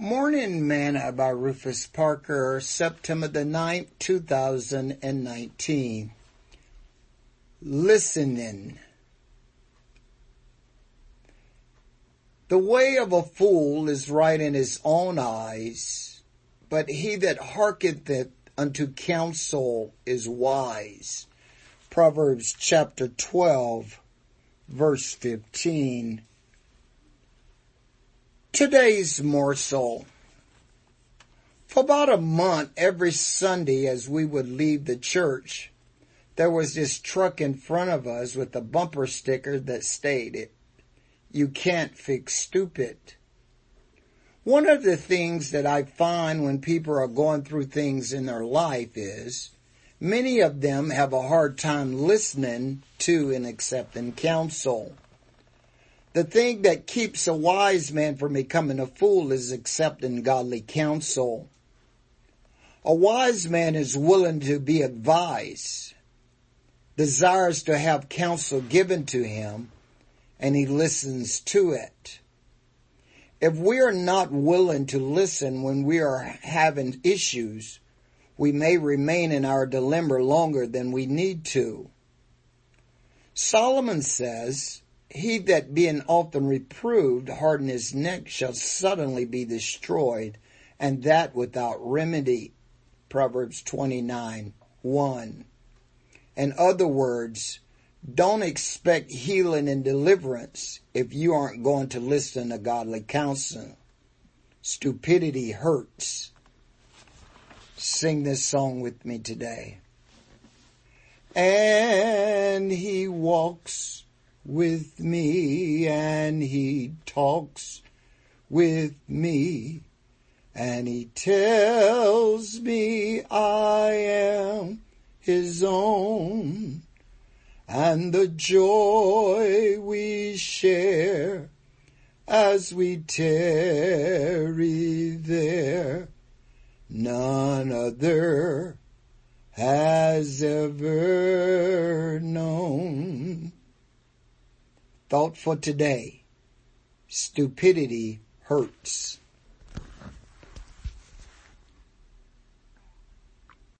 Morning Manna by Rufus Parker, September the 9th, 2019. Listening. The way of a fool is right in his own eyes, but he that hearkeneth unto counsel is wise. Proverbs chapter 12, verse 15. Today's morsel. For about a month, every Sunday as we would leave the church, there was this truck in front of us with a bumper sticker that stated, you can't fix stupid. One of the things that I find when people are going through things in their life is many of them have a hard time listening to and accepting counsel. The thing that keeps a wise man from becoming a fool is accepting godly counsel. A wise man is willing to be advised, desires to have counsel given to him, and he listens to it. If we are not willing to listen when we are having issues, we may remain in our dilemma longer than we need to. Solomon says, he that being often reproved harden his neck shall suddenly be destroyed, and that without remedy. Proverbs 29, 1. In other words, don't expect healing and deliverance if you aren't going to listen to godly counsel. Stupidity hurts. Sing this song with me today. And he walks with me and he talks with me and he tells me I am his own and the joy we share as we tarry there none other has ever known. Thought for today. Stupidity hurts.